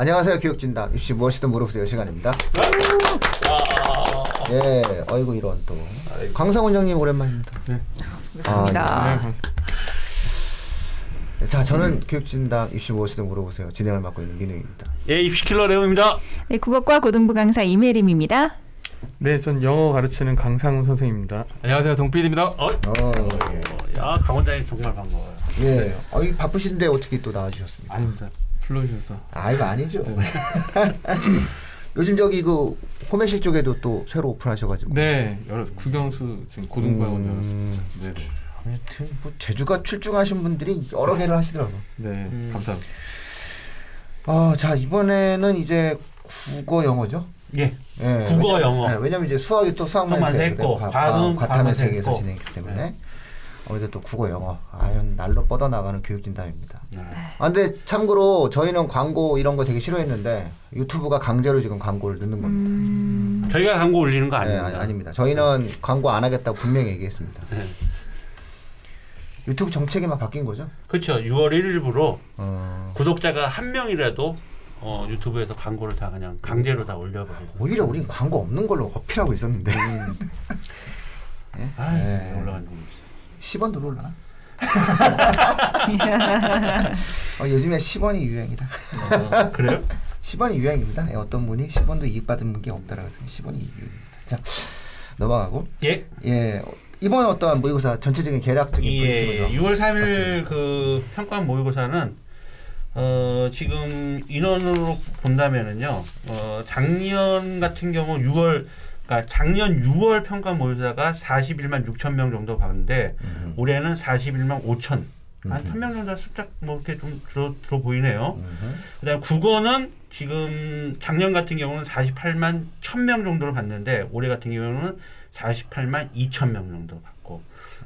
안녕하세요 교육진담 입시 무엇이든 물어보세요 시간입니다. 예, 어이구 이런 또 강상훈 형님 오랜만입니다. 그렇습니다. 네, 자, 저는 교육진담 입시 무엇이든 물어보세요 진행을 맡고 있는 민우입니다. 예, 입시킬러 레오입니다. 네, 국어과 고등부 강사 이메림입니다. 네, 전 영어 가르치는 강상훈 선생입니다. 안녕하세요 동필입니다. 어, 어, 야, 강원장님 정말 반가워요. 예, 어, 이 바쁘신데 어떻게 또 나와주셨습니까? 아닙니다. 불러주셔서. 아, 이거 아니죠. 요즘 저기 그 호매실 쪽에도 또 새로 오픈하셔가지고. 네, 여러 국영수 지금 고등부학원 음. 열었습니다. 네, 네. 하여튼 뭐 제주가 출중하신 분들이 여러 개를 하시더라고요. 네, 감사합니다. 아, 자 이번에는 이제 국어 영어죠. 예. 예, 국어, 왜냐- 영어. 예, 왜냐면 이제 수학이 또 수학만 세고 했고, 과- 과학은 과탐의 세계에서. 진행했기 때문에 아 무래도 또 국어 영어 아연 날로 뻗어 나가는 교육 진담입니다. 네. 아 근데 참고로 저희는 광고 이런 거 되게 싫어했는데 유튜브가 강제로 지금 광고를 넣는 겁니다. 저희가 광고 올리는 거 네, 아닙니다. 아, 아닙니다. 저희는 광고 안 하겠다고 분명히 얘기했습니다. 네. 유튜브 정책이 막 바뀐 거죠? 그렇죠. 6월 1일부로 어, 구독자가 한 명이라도 어, 유튜브에서 광고를 다 그냥 강제로 다 올려버리고. 오히려 우린 광고 없는 걸로 어필하고 있었는데 예? 아, 네. 올라간 거. 10원 들어올라나? 어, 요즘에 10원이 유행이다. 어, 그래요? 10원이 유행입니다. 예, 어떤 분이 10원도 이익 받은 게 없다라고 해서 10원이 이익입니다. 자 넘어가고 예. 예 이번 어떠한 모의고사 전체적인 계략적인 예. 분석을 좀 6월 3일 그 평가 모의고사는 어, 지금 인원으로 본다면은요. 어, 작년 같은 경우 6월 그러니까 작년 6월 평가 모의고사가 41만 6천 명 정도 봤는데 음, 올해는 41만 5천 한 음. 1000명 정도 숫자 뭐 이렇게 좀 들어, 들어 보이네요. 음, 그다음 국어는 지금 작년 같은 경우는 48만 1000명 정도를 봤는데 올해 같은 경우는 48만 2000명 정도 받고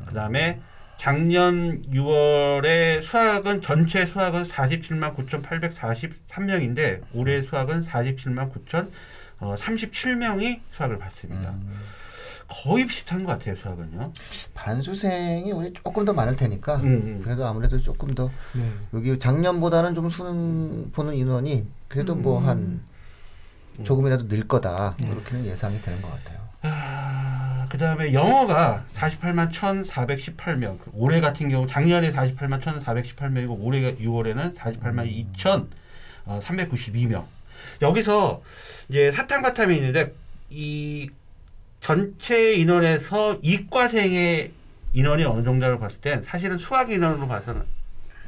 그다음에 작년 6월에 수학은 전체 수학은 47만 9,843명인데 올해 수학은 47만 9천 어, 37명이 수학을 받습니다. 음. 거의 비슷한 것 같아요 수학은요. 반수생이 우리 조금 더 많을 테니까 음, 음. 그래도 아무래도 조금 더 네. 여기 작년보다는 좀 수능 보는 인원이 그래도 뭐한 조금이라도 늘 거다 그렇게는 예상이 되는 것 같아요. 아, 그 다음에 영어가 48만 1,418명. 그 올해 같은 경우 작년에 48만 1,418명이고 올해 6월에는 48만 2천 어, 392명. 여기서 이제 사탐과탐이 있는데 이 전체 인원에서 이과생의 인원이 어느 정도를 봤을 때 사실은 수학 인원으로 봐서는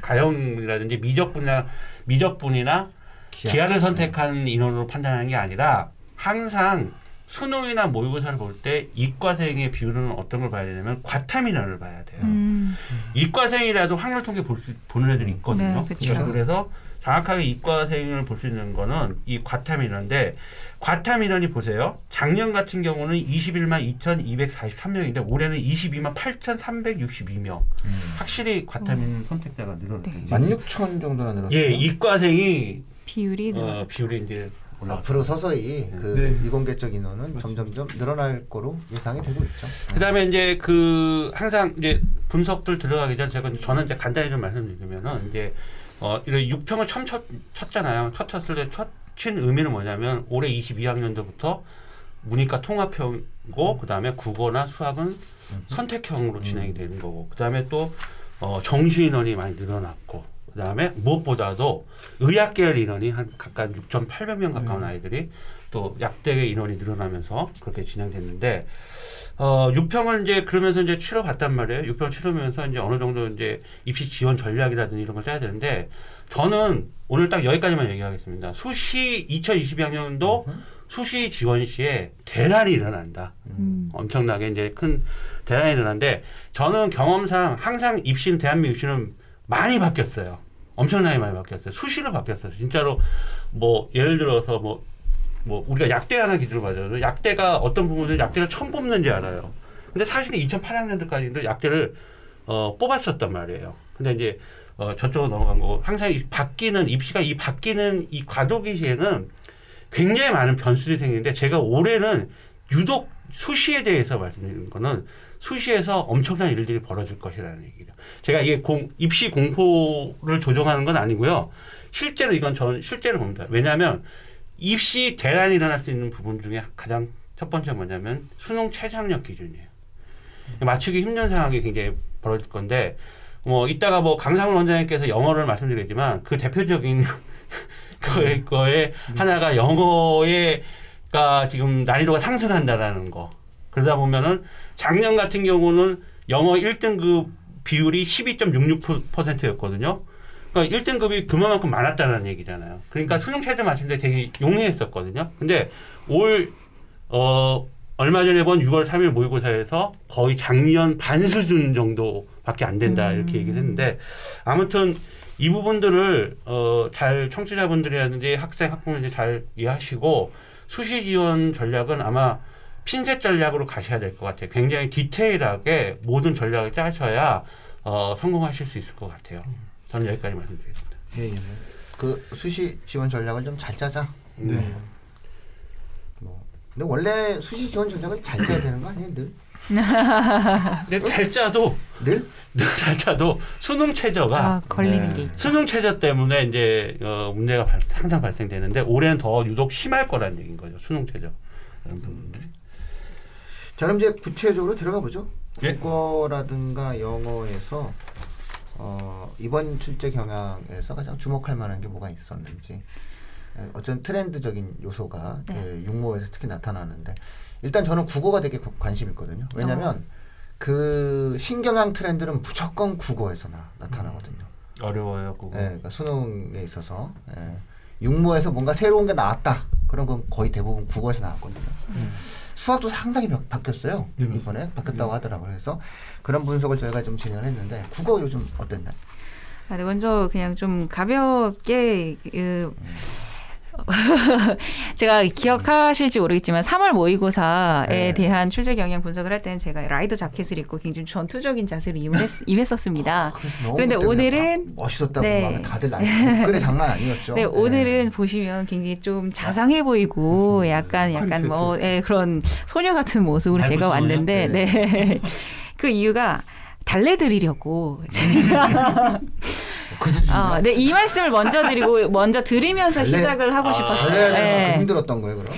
가형이라든지 미적분이나 미적 분이나 기하. 기하 를 선택한 인원으로 판단하는 게 아니라 항상 수능이나 모의고사를 볼 때 이과생의 비율은 어떤 걸 봐야 되냐면 과탐 인원을 봐야 돼요. 음, 이과생이라도 확률 통계 볼 수, 보는 애들이 있거든요. 네, 그쵸. 그래서 정확하게 이과생을 볼 수 있는 거는 이 과탐 인원인데 과탐 인원이 보세요. 작년 같은 경우는 21만 2,243명인데 올해는 22만 8,362명. 확실히 과탐 인원 선택자가 늘어났죠. 16,000 정도나 늘었어요. 예, 이과생이 비율이 늘 어, 비율이 이제 올라. 앞으로 서서히 그 네. 이공계적 인원은 점점점 늘어날 거로 예상이 되고 있죠. 그다음에 이제 그 항상 이제 분석들 들어가기 전 제가 저는 이제 간단히 좀 말씀드리면은 이제 어 이런 6평을 처음 쳤, 쳤잖아요. 첫 쳤을 때 첫 친 의미는 뭐냐면 올해 22학년도부터 문이과 통합형이고 그다음에 국어나 수학은 선택형으로 진행이 되는 거고 그다음에 또 어, 정시 인원이 많이 늘어났고 그다음에 무엇보다도 의학 계열 인원이 한 각각 6,800명 가까운 아이들이 또 약대의 인원이 늘어나면서 그렇게 진행됐는데 어, 6평을 이제 그러면서 이제 치러봤단 말이에요. 6평 치르면서 이제 어느 정도 이제 입시 지원 전략이라든지 이런 걸 짜야 되는데 저는 오늘 딱 여기까지만 얘기하겠습니다. 수시 2022학년도 수시 지원 시에 대란이 일어난다. 음. 엄청나게 이제 큰 대란이 일어났는데 저는 경험상 항상 입시는 대한민국 입시는 많이 바뀌었어요. 엄청나게 많이 바뀌었어요. 수시로 바뀌었어요. 진짜로 뭐 예를 들어서 뭐, 뭐 우리가 약대 하나 기준으로 봐도 약대가 어떤 부분은 약대를 처음 뽑는지 알아요. 근데 사실은 2008학년도까지도 약대를 어, 뽑았었단 말이에요. 근데 이제 어, 저쪽으로 넘어간 거고 항상 이 바뀌는 입시가 이 바뀌는 이 과도기 시에는 굉장히 많은 변수들이 생기는데 제가 올해는 유독 수시에 대해서 말씀드리는 거는 수시에서 엄청난 일들이 벌어질 것이라는 얘기예요. 제가 이게 공, 입시 공포를 조정하는 건 아니고요. 실제로 이건 저는 실제로 봅니다. 왜냐하면 입시 대란이 일어날 수 있는 부분 중에 가장 첫 번째 뭐냐면 수능 최저학력 기준이에요. 맞추기 힘든 상황이 굉장히 벌어질 건데 뭐 이따가 뭐 강상훈 원장님께서 영어를 말씀드리겠지만 그 대표적인 거에, 거에 하나가 영어에가 지금 난이도가 상승한다라는 거. 그러다 보면은 작년 같은 경우는 영어 1등급 비율이 12.66%였거든요. 그러니까 1등급이 그만큼 많았다는 얘기잖아요. 그러니까 수능 최저 맞추는데 되게 용이했었거든요. 근데 올, 어, 얼마 전에 본 6월 3일 모의고사에서 거의 작년 반 수준 정도밖에 안 된다 이렇게 음. 얘기를 했는데 아무튼 이 부분들을 어, 잘 청취자분들이라든지 학생 학부모님들이 잘 이해하시고 수시 지원 전략은 아마 핀셋 전략으로 가셔야 될 것 같아요. 굉장히 디테일하게 모든 전략을 짜셔야 어, 성공하실 수 있을 것 같아요. 저는 여기까지 말씀드리겠습니다. 예, 예. 그 수시 지원 전략을 좀 잘 짜자. 네. 뭐. 근데 원래 수시 지원 전략을 잘 짜야 되는 거 아니에요? 늘? 근데 잘 짜도 늘? 잘 짜도 수능 최저가 아, 걸리는 네. 게 있죠. 수능 최저 때문에 이제 어, 문제가 발- 항상 발생되는데 올해는 더 유독 심할 거라는 얘기인 거죠. 수능 최저 이런 부분들이. 자 그럼 이제 구체적으로 들어가 보죠. 예. 국어라든가 영어에서 어, 이번 출제 경향에서 가장 주목할 만한 게 뭐가 있었는지 에, 어떤 트렌드적인 요소가 네. 그 육모에서 특히 나타나는데 일단 저는 국어가 되게 구- 관심 있거든요. 왜냐하면 어. 그 신경향 트렌드는 무조건 국어에서 나, 나타나거든요. 어려워요, 그거. 예, 그러니까 수능에 있어서 예, 육모에서 뭔가 새로운 게 나왔다. 그런 건 거의 대부분 국어에서 나왔거든요. 수학도 상당히 바, 바뀌었어요. 네, 맞습니다. 이번에 바뀌었다고 하더라고요. 그래서 그런 분석을 저희가 좀 진행을 했는데 국어 요즘 어땠나요? 아, 네, 먼저 그냥 좀 가볍게 그 제가 기억하실지 모르겠지만 3월 모의고사에 네. 대한 출제 경향 분석을 할 때는 제가 라이더 자켓을 입고 굉장히 전투적인 자세로 임했. 그래서 너무 그런데 오늘은- 막 멋있었다고 네. 막 다들 난 댓글이 장난 아니었죠. 네, 예. 오늘은 보시면 굉장히 좀 자상해 보이고 약간 약간 뭐 예, 그런 소녀 같은 모습으로 제가? 왔는데 네. 그 이유가 달래드리려고 제가 그. 어, 네, 이 말씀을 먼저 드리고 먼저 드리면서 달래- 시작을 하고 아, 싶었어요. 네. 힘들었던 거예요, 그럼?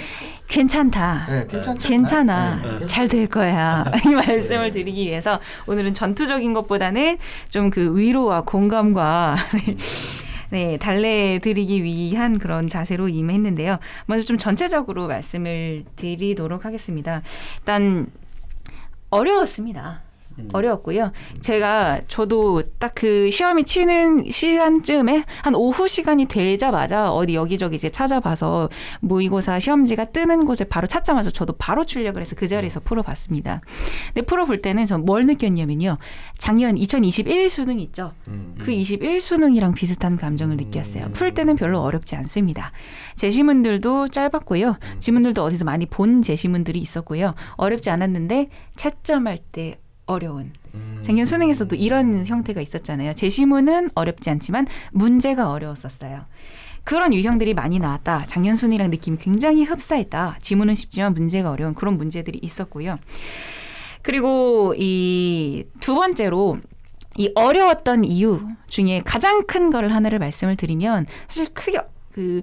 괜찮다. 네, 괜찮아. 네. 잘될 거야. 이 말씀을 드리기 위해서 오늘은 전투적인 것보다는 좀 그 위로와 공감과 네, 달래드리기 위한 그런 자세로 임했는데요. 먼저 좀 전체적으로 말씀을 드리도록 하겠습니다. 일단 어려웠습니다. 어려웠고요. 제가 저도 딱 그 시험이 치는 시간쯤에 한 오후 시간이 되자마자 어디 여기저기 이제 찾아봐서 모의고사 시험지가 뜨는 곳을 바로 찾자마자 저도 바로 출력을 해서 그 자리에서 풀어봤습니다. 근데 풀어볼 때는 전 뭘 느꼈냐면요. 작년 2021 수능 있죠. 음. 그 21 수능이랑 비슷한 감정을 느꼈어요. 풀 때는 별로 어렵지 않습니다. 제시문들도 짧았고요. 지문들도 어디서 많이 본 제시문들이 있었고요. 어렵지 않았는데 채점할 때 어려운. 작년 수능에서도 이런 형태가 있었잖아요. 제시문은 어렵지 않지만 문제가 어려웠었어요. 그런 유형들이 많이 나왔다. 작년 수능이랑 느낌이 굉장히 흡사했다. 지문은 쉽지만 문제가 어려운 그런 문제들이 있었고요. 그리고 이 두 번째로 이 어려웠던 이유 중에 가장 큰 거를 하나를 말씀을 드리면 사실 크게 그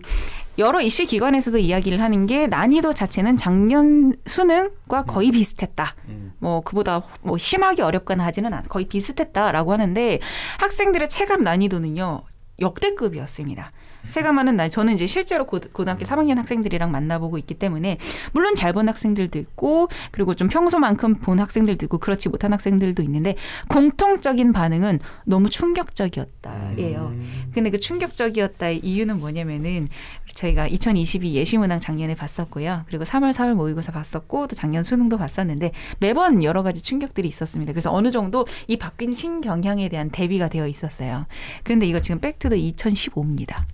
여러 입시 기관에서도 이야기를 하는 게 난이도 자체는 작년 수능과 거의 비슷했다. 음. 뭐 그보다 뭐 심하게 어렵거나 하지는 않 거의 비슷했다라고 하는데 학생들의 체감 난이도는요 역대급이었습니다. 체감하는 날 저는 이제 실제로 고, 고등학교 3학년 학생들이랑 만나보고 있기 때문에 물론 잘 본 학생들도 있고 그리고 좀 평소만큼 본 학생들도 있고 그렇지 못한 학생들도 있는데 공통적인 반응은 너무 충격적이었다예요. 근데 그 충격적이었다의 이유는 뭐냐면은 저희가 2022 예시문항 작년에 봤었고요. 그리고 3월, 4월 모의고사 봤었고 또 작년 수능도 봤었는데 매번 여러 가지 충격들이 있었습니다. 그래서 어느 정도 이 바뀐 신경향에 대한 대비가 되어 있었어요. 그런데 이거 지금 back to the 2015입니다.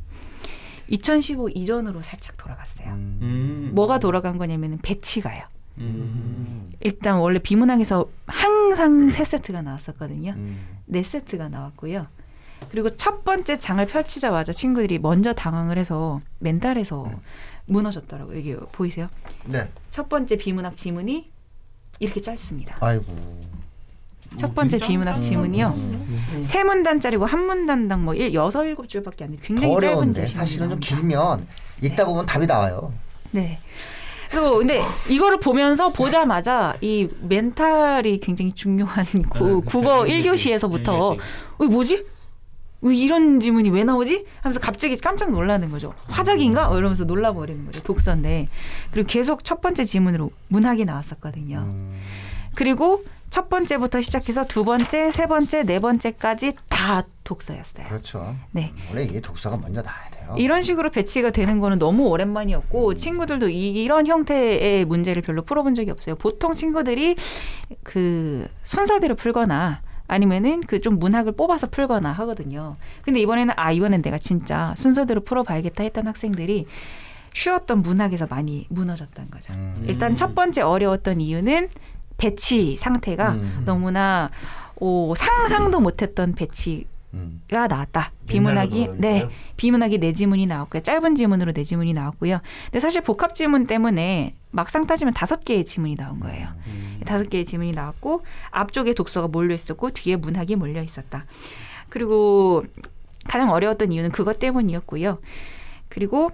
2015 이전으로 살짝 돌아갔어요. 음. 뭐가 돌아간 거냐면은 배치가요. 음. 일단 원래 비문항에서 항상 세 세트가 나왔었거든요. 음. 네 세트가 나왔고요. 그리고 첫 번째 장을 펼치자마자 친구들이 먼저 당황을 해서 멘탈에서 음. 무너졌더라고요. 여기 보이세요? 네. 첫 번째 비문학 지문이 이렇게 짧습니다. 아이고. 첫 번째 굉장히 비문학 지문이요. 음. 세 문단짜리고 한 문단당 뭐 일- 여섯 일곱 줄밖에 안 돼. 더 굉장히 짧은 어려운데 제시문이 사실은 좀. 길면 읽다 보면 답이 나와요. 네. 그래서 근데 이거를 보면서 보자마자 이 멘탈이 굉장히 중요한 고, 네, 국어 네, 1교시에서부터 네, 어, 뭐지? 왜 이런 지문이 왜 나오지? 하면서 갑자기 깜짝 놀라는 거죠. 화작인가? 어, 이러면서 놀라버리는 거죠. 독서인데. 그리고 계속 첫 번째 지문으로 문학이 나왔었거든요. 음. 그리고 첫 번째부터 시작해서 두 번째, 세 번째, 네 번째까지 다 독서였어요. 그렇죠. 네. 원래 이게 독서가 먼저 나와야 돼요. 이런 식으로 배치가 되는 거는 너무 오랜만이었고 친구들도 이, 런 형태의 문제를 별로 풀어본 적이 없어요. 보통 친구들이 그 순서대로 풀거나 아니면은 그 좀 문학을 뽑아서 풀거나 하거든요. 근데 이번에는 아 이번엔 내가 진짜 순서대로 풀어봐야겠다 했던 학생들이 쉬웠던 문학에서 많이 무너졌던 거죠. 음. 일단 첫 번째 어려웠던 이유는 배치 상태가 음. 너무나 오, 상상도 못했던 배치 음. 가 나왔다. 비문학이 네? 비문학이 네 지문이 나왔고요. 짧은 지문으로 네 지문이 나왔고요. 근데 사실 복합 지문 때문에 막상 따지면 다섯 개의 지문이 나온 거예요. 음. 다섯 개의 지문이 나왔고 앞쪽에 독서가 몰려 있었고 뒤에 문학이 몰려 있었다. 그리고 가장 어려웠던 이유는 그것 때문이었고요. 그리고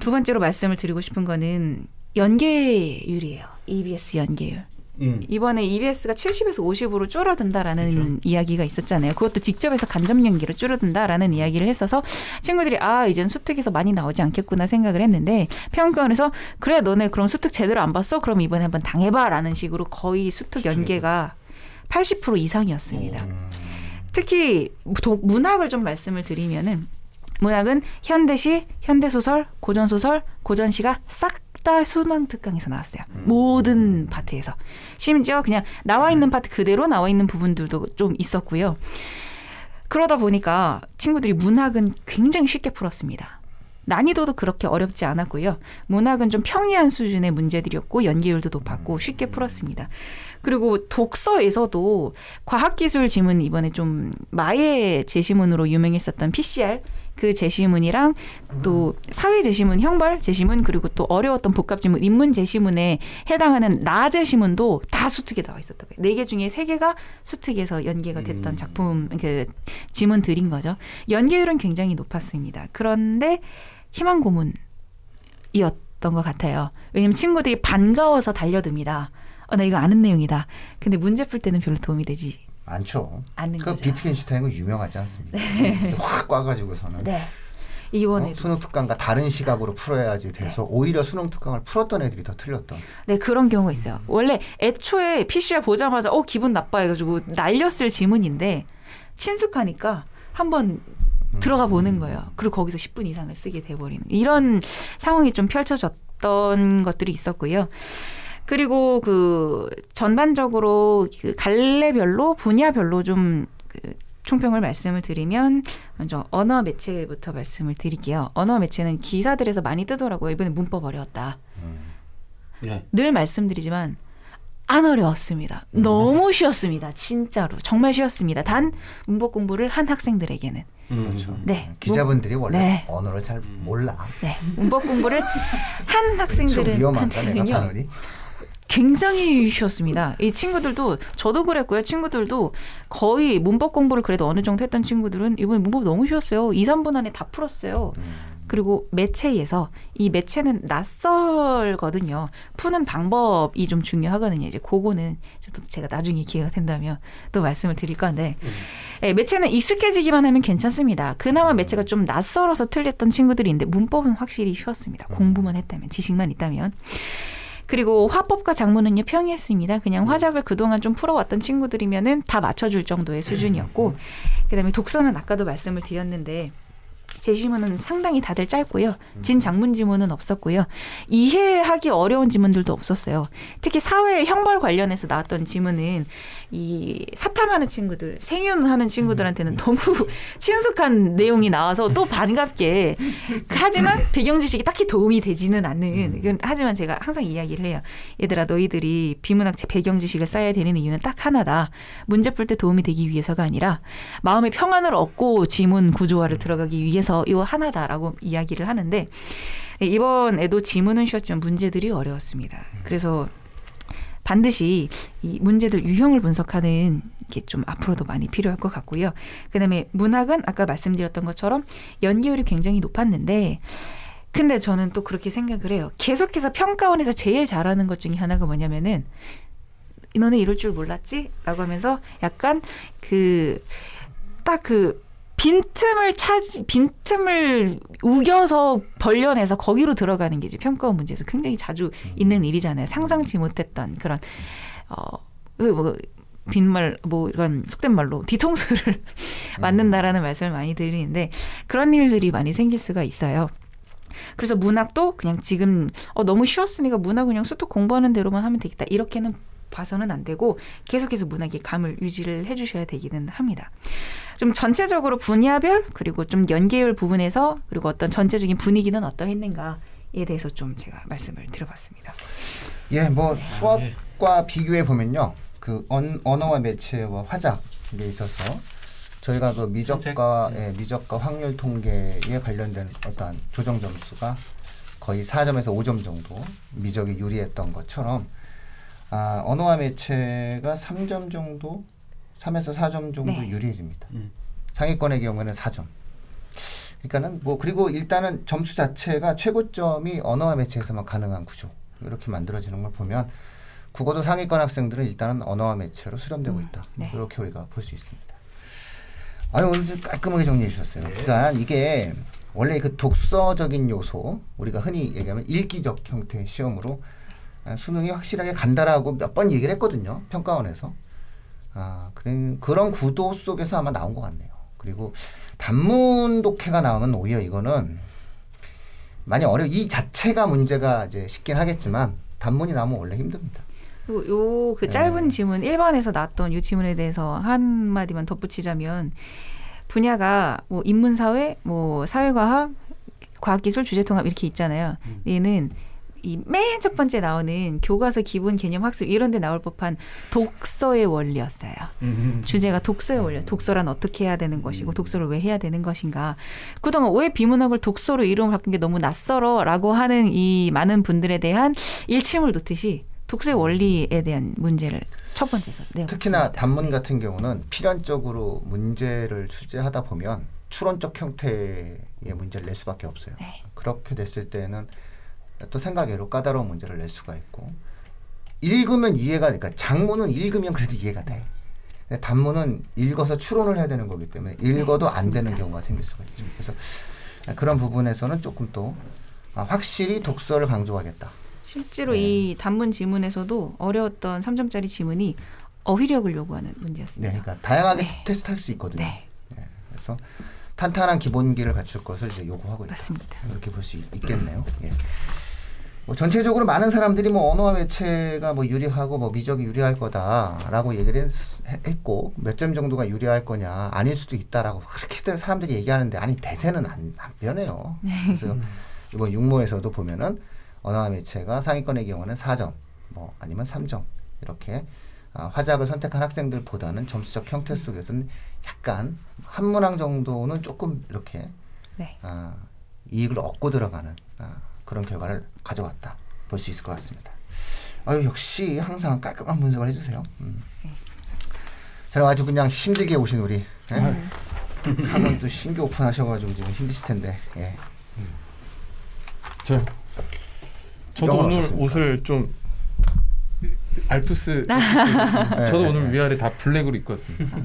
두 번째로 말씀을 드리고 싶은 거는 연계율이에요. EBS 연계율. 음. 이번에 EBS가 70에서 50으로 줄어든다라는 이야기가 있었잖아요. 그것도 직접해서 간접 연기로 줄어든다라는 이야기를 했어서 친구들이 아 이젠 수특에서 많이 나오지 않겠구나 생각을 했는데 평가원에서 그래 너네 그럼 수특 제대로 안 봤어? 그럼 이번에 한번 당해봐라는 식으로 거의 수특 연계가 80% 이상이었습니다. 음. 특히 도- 문학을 좀 말씀을 드리면은 문학은 현대시, 현대소설, 고전소설, 고전시가 싹 다 수능 특강에서 나왔어요. 모든 파트에서. 심지어 그냥 나와 있는 파트 그대로 나와 있는 부분들도 좀 있었고요. 그러다 보니까 친구들이 문학은 굉장히 쉽게 풀었습니다. 난이도도 그렇게 어렵지 않았고요. 문학은 좀 평이한 수준의 문제들이었고 연계율도 높았고 쉽게 풀었습니다. 그리고 독서에서도 과학기술 지문 이번에 좀 마의 제시문으로 유명했었던 PCR 그 제시문이랑 또 사회 제시문, 형벌 제시문 그리고 또 어려웠던 복합 지문, 인문 제시문에 해당하는 나 제시문도 다 수특에 나와 있었던 거예요. 네 개 중에 세 개가 수특에서 연계가 됐던 음. 작품 그 지문들인 거죠. 연계율은 굉장히 높았습니다. 그런데 희망 고문이었던 것 같아요. 왜냐면 친구들이 반가워서 달려듭니다. 어, 나 이거 아는 내용이다. 근데 문제 풀 때는 별로 도움이 되지 많죠. 않는 그 거죠. 비트겐슈타인은 유명하지 않습니다. 확 꽈가지고서는 네. 어? 이번에도 수능 특강과 다른 시각으로 풀어야지 돼서 오히려 수능 특강을 풀었던 애들이 더 틀렸던. 네 그런 경우가 있어요. 원래 애초에 PCR 보자마자 어 기분 나빠 해가지고 날렸을 지문인데 친숙하니까 한번 들어가 보는 거예요. 그리고 거기서 10분 이상을 쓰게 돼버리는 이런 상황이 좀 펼쳐졌던 것들이 있었고요. 그리고 그 전반적으로 그 갈래별로 분야별로 좀 그 총평을 말씀을 드리면 먼저 언어 매체부터 말씀을 드릴게요. 언어 매체는 기사들에서 많이 뜨더라고요. 이번에 문법 어려웠다. 네. 늘 말씀드리지만 안 어려웠습니다. 너무 쉬웠습니다. 진짜로 정말 쉬웠습니다. 단 문법 공부를 한 학생들에게는 음. 그렇죠. 네. 기자분들이 원래 네. 언어를 잘 몰라. 네 문법 공부를 한좀 학생들은 위험하다 내가 바늘이. 굉장히 쉬웠습니다. 이 친구들도 저도 그랬고요. 친구들도 거의 문법 공부를 그래도 어느 정도 했던 친구들은 이번에 문법 너무 쉬웠어요. 2, 3분 안에 다 풀었어요. 그리고 매체에서 이 매체는 낯설거든요. 푸는 방법이 좀 중요하거든요. 이제 그거는 제가 나중에 기회가 된다면 또 말씀을 드릴 건데 예, 매체는 익숙해지기만 하면 괜찮습니다. 그나마 매체가 좀 낯설어서 틀렸던 친구들이 있는데 문법은 확실히 쉬웠습니다. 공부만 했다면 지식만 있다면. 그리고 화법과 작문은요 평이했습니다. 그냥 화작을 그동안 좀 풀어왔던 친구들이면은 다 맞춰줄 정도의 수준이었고, 그다음에 독서는 아까도 말씀을 드렸는데 제시문은 상당히 다들 짧고요. 진 장문 지문은 없었고요. 이해하기 어려운 지문들도 없었어요. 특히 사회 형벌 관련해서 나왔던 지문은 이 사탐하는 친구들, 생윤하는 친구들한테는 너무 친숙한 내용이 나와서 또 반갑게 하지만 배경 지식이 딱히 도움이 되지는 않는. 이건 하지만 제가 항상 이야기를 해요. 얘들아 너희들이 비문학 배경 지식을 쌓아야 되는 이유는 딱 하나다. 문제 풀 때 도움이 되기 위해서가 아니라 마음의 평안을 얻고 지문 구조화를 들어가기 위해서 이 하나다라고 이야기를 하는데 네, 이번에도 지문은 쉬웠지만 문제들이 어려웠습니다. 그래서 반드시 이 문제들 유형을 분석하는 게 좀 앞으로도 많이 필요할 것 같고요. 그다음에 문학은 아까 말씀드렸던 것처럼 연기율이 굉장히 높았는데 근데 저는 또 그렇게 생각을 해요. 계속해서 평가원에서 제일 잘하는 것 중에 하나가 뭐냐면은 너네 이럴 줄 몰랐지? 라고 하면서 약간 그 딱그 빈틈을 차지 빈틈을 우겨서 벌려내서 거기로 들어가는 게 이제 평가원 문제에서 굉장히 자주 있는 일이잖아요. 상상치 못했던 그런 어뭐 빈말 뭐 이런 속된 말로 뒤통수를 맞는다라는 말씀을 많이 드리는데 그런 일들이 많이 생길 수가 있어요. 그래서 문학도 그냥 지금 어 너무 쉬웠으니까 문학 그냥 수특 공부하는 대로만 하면 되겠다 이렇게는 봐서는 안 되고 계속해서 문학의 감을 유지를 해주셔야 되기는 합니다. 좀 전체적으로 분야별 그리고 좀 연계율 부분에서 그리고 어떤 전체적인 분위기는 어떠했는가에 대해서 좀 제가 말씀을 드려봤습니다. 예, 뭐 수학과 비교해 보면요, 그 언, 언어와 매체와 화작에 있어서 저희가 그 미적과 예, 미적과 확률 통계에 관련된 어떠한 조정 점수가 거의 4점에서 5점 정도 미적이 유리했던 것처럼 아, 언어와 매체가 3점 정도, 3에서 4점 정도 네. 유리해집니다. 음. 상위권의 경우에는 4점. 그러니까는 뭐 그리고 일단은 점수 자체가 최고점이 언어와 매체에서만 가능한 구조 이렇게 만들어지는 걸 보면 국어도 상위권 학생들은 일단은 언어와 매체로 수렴되고 있다. 네. 이렇게 우리가 볼 수 있습니다. 아유 오늘 좀 깔끔하게 정리해 주셨어요. 그러니까 이게 원래 그 독서적인 요소 우리가 흔히 얘기하면 읽기적 형태의 시험으로 아, 수능이 확실하게 간다라고 몇 번 얘기를 했거든요. 평가원에서. 아, 그런 그런 구도 속에서 아마 나온 것 같네요. 그리고 단문 독해가 나오면 오히려 이거는 많이 어려. 이 자체가 문제가 이제 쉽긴 하겠지만 단문이 나오면 원래 힘듭니다. 그리고 요그 짧은 네. 지문 1번에서 나왔던 요 지문에 대해서 한 마디만 덧붙이자면 분야가 뭐 인문사회, 뭐 사회과학, 과학기술, 주제통합 이렇게 있잖아요. 얘는 이 맨 첫 번째 나오는 교과서 기본 개념 학습 이런 데 나올 법한 독서의 원리였어요. 주제가 독서의 원리. 독서란 어떻게 해야 되는 것이고 독서를 왜 해야 되는 것인가. 그동안 왜 비문학을 독서로 이름을 바꾼 게 너무 낯설어라고 하는 이 많은 분들에 대한 일침을 놓듯이 독서의 원리에 대한 문제를 첫 번째에서 내어 특히나 단문 같은 경우는 필연적으로 문제를 출제하다 보면 추론적 형태의 문제를 낼 수밖에 없어요. 네. 그렇게 됐을 때는 또 생각외로 까다로운 문제를 낼 수가 있고 읽으면 이해가 그러니까 장문은 읽으면 그래도 이해가 돼. 단문은 읽어서 추론을 해야 되는 거기 때문에 읽어도 안 되는. 경우가 생길 수가 있죠. 그래서 그런 부분에서는 조금 또 아, 확실히 독서를 강조하겠다. 실제로 네. 이 단문 지문에서도 어려웠던 3점짜리 지문이 어휘력을 요구하는 네, 문제였습니다. 그러니까 다양하게 네. 테스트할 수 있거든요. 네, 예, 그래서 탄탄한 기본기를 갖출 것을 이제 요구하고 있다. 맞습니다. 이렇게 볼 수 있겠네요. 예. 뭐 전체적으로 많은 사람들이 뭐 언어와 매체가 뭐 유리하고 뭐 미적이 유리할 거다라고 얘기를 했, 했고 몇 점 정도가 유리할 거냐 아닐 수도 있다라고 그렇게들 사람들이 얘기하는데 아니 대세는 안, 안 변해요. 그래서 이번 육모에서도 보면은 언어와 매체가 상위권의 경우는 4점 뭐 아니면 3점 이렇게 아, 화작을 선택한 학생들보다는 점수적 형태 속에서는 약간 한 문항 정도는 조금 이렇게 네. 아, 이익을 얻고 들어가는 아, 그런 결과를 가져왔다 볼 수 있을 것 같습니다. 아유 역시 항상 깔끔한 분석을 해주세요. 음. 저는 아주 그냥 힘들게 오신 우리 예? 학원 또 신규 오픈하셔가지고 지금 힘드실 텐데 예. 저 저도 오늘 어떻습니까? 옷을 좀 알프스 네, 저도 네, 오늘 네. 위아래 다 블랙으로 입고 왔습니다.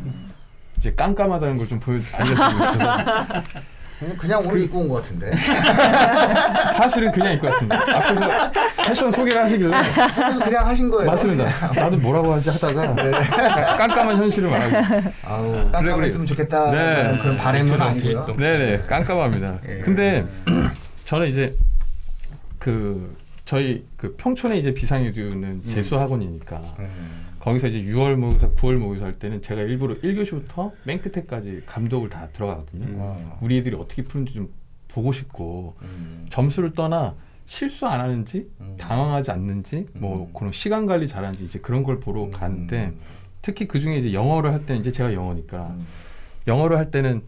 이제 깜깜하다는 걸 좀 보여 알려드리고 싶어서 그냥- 그냥 오늘 입고 온 것 같은데 사실은 그냥 입고 왔습니다. 앞에서 패션 소개를 하시길래 그냥 하신 거예요. 맞습니다. 나도 뭐라고 하지 하다가 깜깜한 현실을 말하고 아우 깜깜했으면 좋겠다 네. 그런 바람은 아니고요. 네네 깜깜합니다. 예. 근데 저는 이제 그 저희 그 평촌에 이제 비상유두는 재수 학원이니까 음. 거기서 이제 6월 모의고사, 9월 모의고사 할 때는 제가 일부러 1교시부터 맨 끝에까지 감독을 다 들어가거든요. 음. 우리 애들이 어떻게 푸는지 좀 보고 싶고 음. 점수를 떠나 실수 안 하는지 음. 당황하지 않는지 뭐 음. 그런 시간 관리 잘하는지 이제 그런 걸 보러 가는데 특히 그 중에 이제 영어를 할 때는 이제 제가 영어니까 음. 영어를 할 때는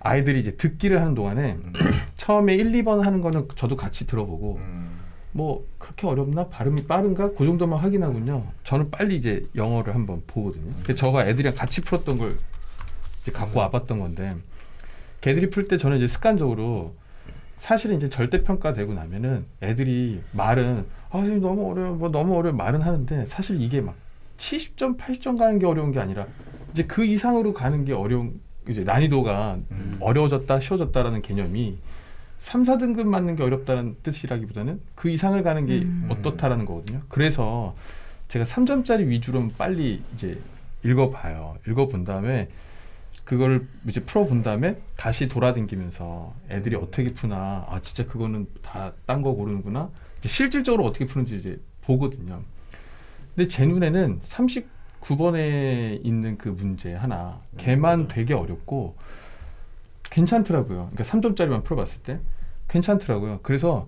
아이들이 이제 듣기를 하는 동안에 음. 처음에 1, 2번 하는 거는 저도 같이 들어보고 음. 뭐 그렇게 어렵나 발음이 빠른가 그 정도만 확인하군요. 저는 빨리 이제 영어를 한번 보거든요. 그래서 저가 애들이랑 같이 풀었던 걸 이제 갖고 와봤던 건데 걔들이 풀 때 저는 이제 습관적으로 사실은 이제 절대 평가되고 나면은 애들이 말은 아 선생님 너무 어려워 뭐 너무 어려워 말은 하는데 사실 이게 막 70점 80점 가는 게 어려운 게 아니라 이제 그 이상으로 가는 게 어려운 이제 난이도가 음. 어려워졌다 쉬워졌다라는 개념이 3, 4등급 맞는 게 어렵다는 뜻이라기보다는 그 이상을 가는 게 음. 어떻다라는 거거든요. 그래서 제가 3점짜리 위주로 빨리 이제 읽어봐요. 읽어본 다음에 그걸 이제 풀어본 다음에 다시 돌아다니면서 애들이 어떻게 푸나 아 진짜 그거는 다 딴 거 고르는구나 이제 실질적으로 어떻게 푸는지 이제 보거든요. 근데 제 눈에는 39번에 있는 그 문제 하나 걔만 되게 어렵고 괜찮더라고요. 그러니까 3점짜리만 풀어봤을 때 괜찮더라고요. 그래서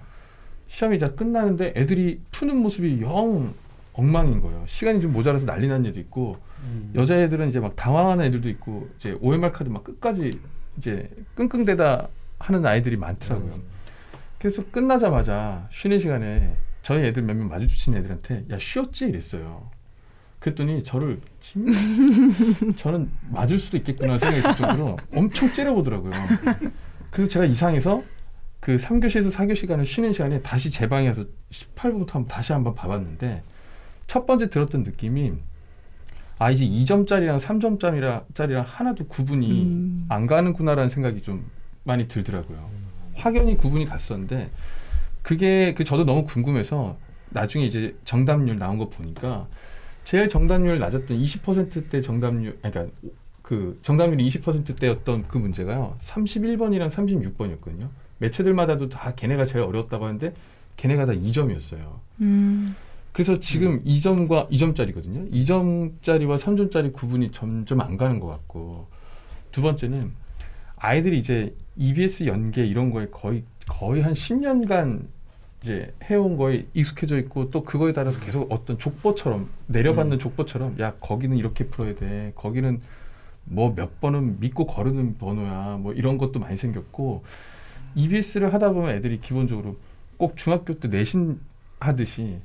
시험이 다 끝나는데 애들이 푸는 모습이 영 엉망인 거예요. 시간이 좀 모자라서 난리 난 애도 있고 음. 여자애들은 이제 막 당황하는 애들도 있고 이제 OMR 카드 막 끝까지 이제 끙끙대다 하는 아이들이 많더라고요. 그래서 끝나자마자 쉬는 시간에 저희 애들 몇 명 마주치는 애들한테 야 쉬었지 이랬어요. 그랬더니 저를 진 저는 맞을 수도 있겠구나 생각이 들 정도로 엄청 째려보더라고요. 그래서 제가 이상해서 그 3교시에서 4교시 시간을 쉬는 시간에 다시 제 방에 가서 18부부터 한번 다시 한번 봐봤는데 첫 번째 들었던 느낌이 아 이제 2점짜리랑 3점짜리랑 하나도 구분이 음. 안 가는구나라는 생각이 좀 많이 들더라고요. 확연히 구분이 갔었는데 그게 그 저도 너무 궁금해서 나중에 이제 정답률 나온 거 보니까 제일 정답률 낮았던 20%대 정답률 아니, 그러니까 그 정답률이 20%대였던 그 문제가요. 31번이랑 36번이었거든요. 매체들마다도 다 걔네가 제일 어려웠다고 하는데 걔네가 다 2점이었어요. 음. 그래서 지금 2점과 2점짜리거든요. 2점짜리와 3점짜리 구분이 점점 안 가는 것 같고 두 번째는 아이들이 이제 EBS 연계 이런 거에 거의 거의 한 10년간 이제 해온 거에 익숙해져 있고 또 그거에 따라서 계속 어떤 족보처럼 내려받는 족보처럼 야 거기는 이렇게 풀어야 돼. 거기는 뭐 몇 번은 믿고 거르는 번호야. 뭐 이런 것도 많이 생겼고 EBS를 하다 보면 애들이 기본적으로 꼭 중학교 때 내신 하듯이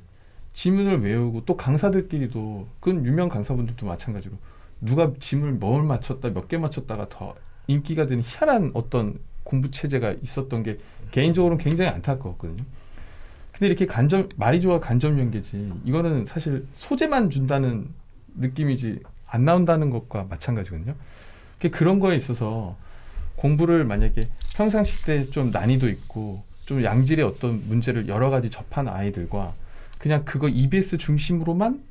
지문을 외우고 또 강사들끼리도 그건 유명 강사분들도 마찬가지로 누가 지문을 뭘 맞췄다 몇 개 맞췄다가 더 인기가 되는 희한한 어떤 공부 체제가 있었던 게 개인적으로는 굉장히 안타까웠거든요. 근데 이렇게 간접 말이 좋아 간접 연계지 이거는 사실 소재만 준다는 느낌이지 안 나온다는 것과 마찬가지거든요. 그런 거에 있어서 공부를 만약에 평상시 때 좀 난이도 있고 좀 양질의 어떤 문제를 여러 가지 접한 아이들과 그냥 그거 EBS 중심으로만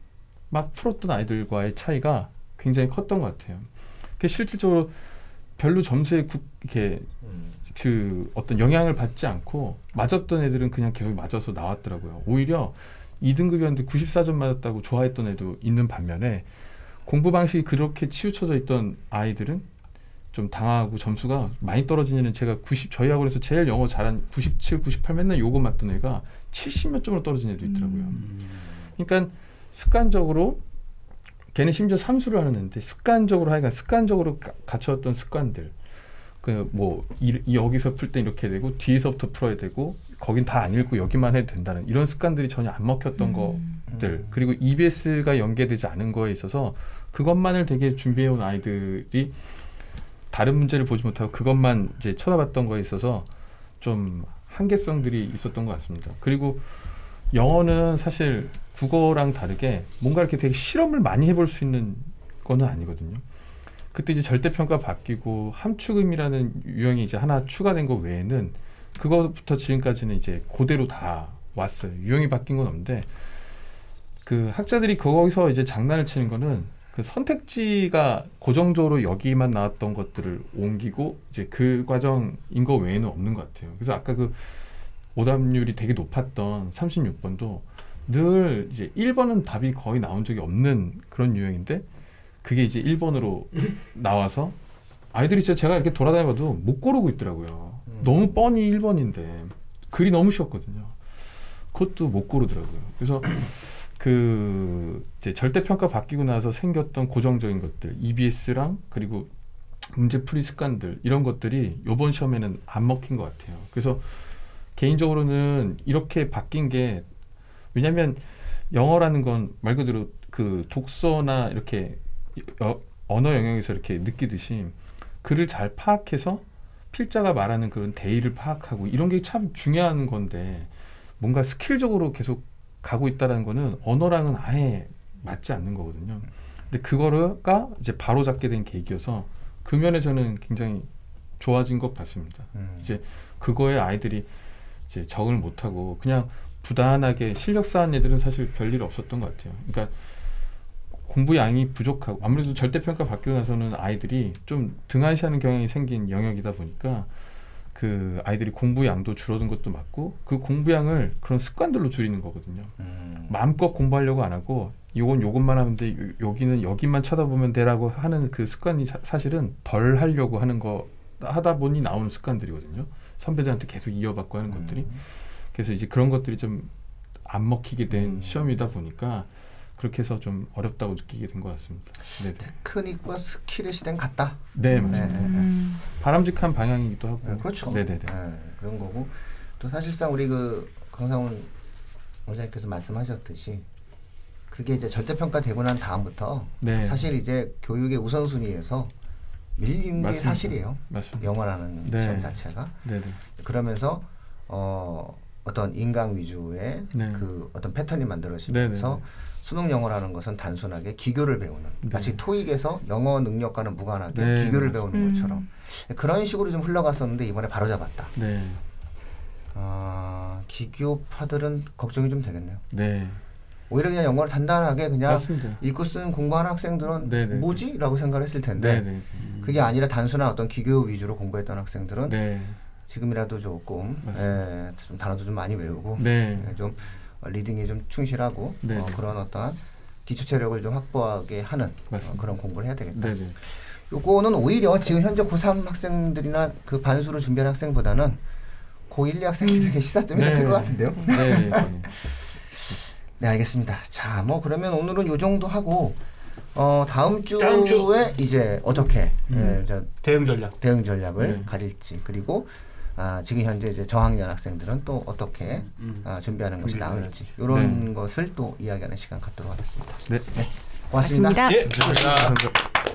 막 풀었던 아이들과의 차이가 굉장히 컸던 것 같아요. 그 실질적으로 별로 점수에 구, 이렇게 그 어떤 영향을 받지 않고 맞았던 애들은 그냥 계속 맞아서 나왔더라고요. 오히려 2등급이었는데 94점 맞았다고 좋아했던 애도 있는 반면에 공부 방식이 그렇게 치우쳐져 있던 아이들은 좀 당하고 점수가 많이 떨어진 애는 제가 90 저희 학원에서 제일 영어 잘한 97, 98 맨날 요거 맞던 애가 70 몇 점으로 떨어진 애도 있더라고요. 그러니까 습관적으로 걔는 심지어 삼수를 하는 애인데 습관적으로 하여간 습관적으로 가- 갖춰왔던 습관들 그뭐 여기서 풀 때 이렇게 되고 뒤에서부터 풀어야 되고 거긴 다 안 읽고 여기만 해도 된다는 이런 습관들이 전혀 안 먹혔던 음. 것들 그리고 EBS가 연계되지 않은 거에 있어서 그것만을 되게 준비해온 아이들이 다른 문제를 보지 못하고 그것만 이제 쳐다봤던 거에 있어서 좀 한계성들이 있었던 것 같습니다. 그리고 영어는 사실 국어랑 다르게 뭔가 이렇게 되게 실험을 많이 해볼 수 있는 거는 아니거든요. 그때 이제 절대평가 바뀌고 함축음이라는 유형이 이제 하나 추가된 거 외에는 그거부터 지금까지는 이제 그대로 다 왔어요. 유형이 바뀐 건 없는데 그 학자들이 거기서 이제 장난을 치는 거는 그 선택지가 고정적으로 여기만 나왔던 것들을 옮기고 이제 그 과정인 거 외에는 없는 것 같아요. 그래서 아까 그 오답률이 되게 높았던 36번도 늘 이제 1번은 답이 거의 나온 적이 없는 그런 유형인데 그게 이제 1번으로 나와서 아이들이 진짜 제가 이렇게 돌아다녀봐도 못 고르고 있더라고요. 너무 뻔히 1번인데 글이 너무 쉬웠거든요. 그것도 못 고르더라고요. 그래서 그 이제 절대 평가 바뀌고 나서 생겼던 고정적인 것들 EBS랑 그리고 문제풀이 습관들 이런 것들이 요번 시험에는 안 먹힌 것 같아요. 그래서 개인적으로는 이렇게 바뀐 게 왜냐하면 영어라는 건 말 그대로 그 독서나 이렇게 여- 언어 영역에서 이렇게 느끼듯이 글을 잘 파악해서 필자가 말하는 그런 대의를 파악하고 이런 게 참 중요한 건데 뭔가 스킬적으로 계속 가고 있다라는 거는 언어랑은 아예 맞지 않는 거거든요. 근데 그거가 이제 바로 잡게 된 계기여서 그 면에서는 굉장히 좋아진 것 같습니다. 음. 이제 그거에 아이들이 이제 적응을 못하고 그냥 부단하게 실력 쌓은 애들은 사실 별일 없었던 것 같아요. 그러니까 공부 양이 부족하고 아무래도 절대평가 받고 나서는 아이들이 좀 등한시하는 경향이 생긴 영역이다 보니까 그 아이들이 공부 양도 줄어든 것도 맞고 그 공부 양을 그런 습관들로 줄이는 거거든요. 음. 마음껏 공부하려고 안 하고 요건 요것만 하면 돼 요- 여기는 여기만 쳐다보면 돼라고 하는 그 습관이 사, 사실은 덜 하려고 하는 거 하다 보니 나오는 습관들이거든요 선배들한테 계속 이어받고 하는 것들이 음. 그래서 이제 그런 것들이 좀 안 먹히게 된 음. 시험이다 보니까 그렇게 해서 좀 어렵다고 느끼게 된 것 같습니다 네네 테크닉과 스킬의 시대는 같다. 네 네. 맞습니다 음. 바람직한 방향이기도 하고 네, 그렇죠. 네네네 네, 그런 거고 또 사실상 우리 그 강상훈 원장님께서 말씀하셨듯이 그게 이제 절대평가되고 난 다음부터 네. 사실 이제 교육의 우선순위에서 밀린 게 맞습니다. 사실이에요. 맞습니다 영어라는 네. 시험 자체가 네네 그러면서 어 어떤 인강 위주의 네. 그 어떤 패턴이 만들어지면서 네네네. 수능 영어라는 것은 단순하게 기교를 배우는 네. 마치 토익에서 영어 능력과는 무관하게 네, 기교를. 배우는 음. 것처럼 그런 식으로 좀 흘러갔었는데 이번에 바로 잡았다. 네. 아, 기교파들은 걱정이 좀 되겠네요. 네. 오히려 그냥 영어를 단단하게 그냥 맞습니다 읽고 쓰는 공부하는 학생들은 네네. 뭐지? 라고 생각을 했을 텐데 네네 그게 아니라 단순한 어떤 기교 위주로 공부했던 학생들은 네. 지금이라도 조금. 예, 좀 단어도 좀 많이 외우고 네. 예, 좀 리딩에 좀 충실하고. 어, 그런 어떠한 기초 체력을 좀 확보하게 하는 어. 그런 공부를 해야 되겠다. 네네. 요거는 오히려 지금 현재 고3 학생들이나 그 반수를 준비하는 학생보다는 고1, 2 학생들에게 시사점이 네. 될것 같은데요. 네. 네. 네, 알겠습니다. 자, 뭐 그러면 오늘은 요 정도 하고 어, 다음 주에 다음 주. 이제 어떻게 음. 예, 저 대응 전략. 대응 전략을 네. 가질지 그리고 아, 지금 현재 이제 저학년 학생들은 또 어떻게 음. 아, 준비하는 것이 나을지 이런 네. 것을 또 이야기하는 시간 갖도록 하겠습니다. 네. 고맙습니다. 맞습니다. 예, 감사합니다.